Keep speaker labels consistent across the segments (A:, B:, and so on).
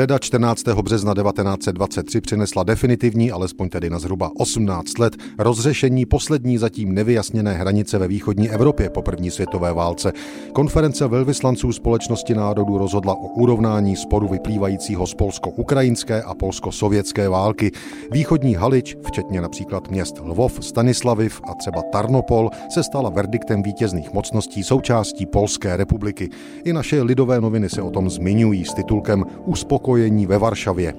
A: Středa 14. března 1923 přinesla definitivní, alespoň tedy na zhruba 18 let, rozřešení poslední zatím nevyjasněné hranice ve východní Evropě po první světové válce. Konference velvyslanců společnosti národů rozhodla o urovnání sporu vyplývajícího z polsko-ukrajinské a polsko-sovětské války. Východní Halič, včetně například měst Lvov, Stanislaviv a třeba Tarnopol, se stala verdiktem vítězných mocností součástí Polské republiky. I naše lidové noviny se o tom zmiňují s titulkem Uspokojení ve Varšavě.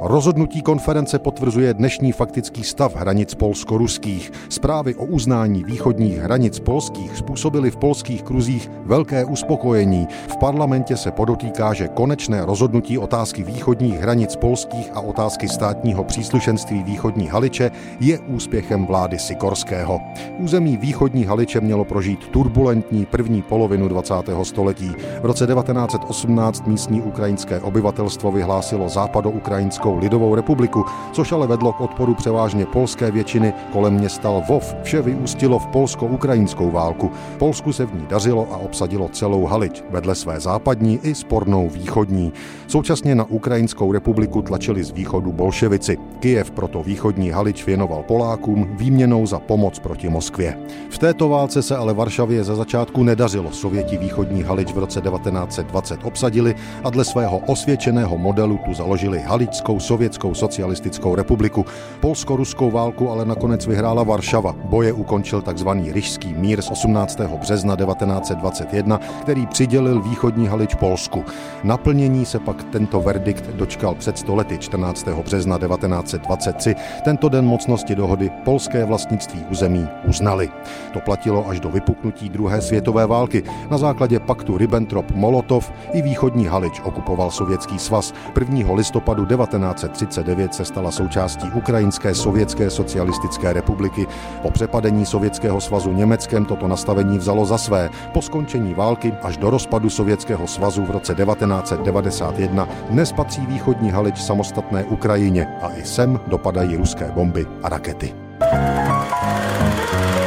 A: Rozhodnutí konference potvrzuje dnešní faktický stav hranic polsko-ruských. Zprávy o uznání východních hranic polských způsobily v polských kruzích velké uspokojení. V parlamentě se podotýká, že konečné rozhodnutí otázky východních hranic polských a otázky státního příslušenství východní Haliče je úspěchem vlády Sikorského. Území východní Haliče mělo prožít turbulentní první polovinu 20. století. V roce 1918 místní ukrajinské obyvatelstvo vyhlásilo západoukrajinskou Českou lidovou republiku, což ale vedlo k odporu převážně polské většiny kolem města Lvov. Vše vyústilo v polsko-ukrajinskou válku. Polsku se v ní dařilo a obsadilo celou Halič, vedle své západní i spornou východní. Současně na Ukrajinskou republiku tlačili z východu bolševici. Kijev proto východní Halič věnoval Polákům výměnou za pomoc proti Moskvě. V této válce se ale Varšavě za začátku nedařilo. Sověti východní Halič v roce 1920 obsadili a dle svého osvědčeného modelu tu založili Haličskou sovětskou socialistickou republiku. Polsko-ruskou válku ale nakonec vyhrála Varšava. Boje ukončil tzv. Ryšský mír z 18. března 1921, který přidělil východní Halič Polsku. Naplnění se pak tento verdikt dočkal před stolety 14. března 1923. Tento den mocnosti dohody polské vlastnictví území uznali. To platilo až do vypuknutí druhé světové války. Na základě paktu Ribbentrop-Molotov i východní Halič okupoval Sovětský svaz 1. listopadu 19 1939 se stala součástí Ukrajinské sovětské socialistické republiky. Po přepadení Sovětského svazu Německem toto nastavení vzalo za své. Po skončení války až do rozpadu Sovětského svazu v roce 1991 dnes patří východní Halič samostatné Ukrajině a i sem dopadají ruské bomby a rakety. thank you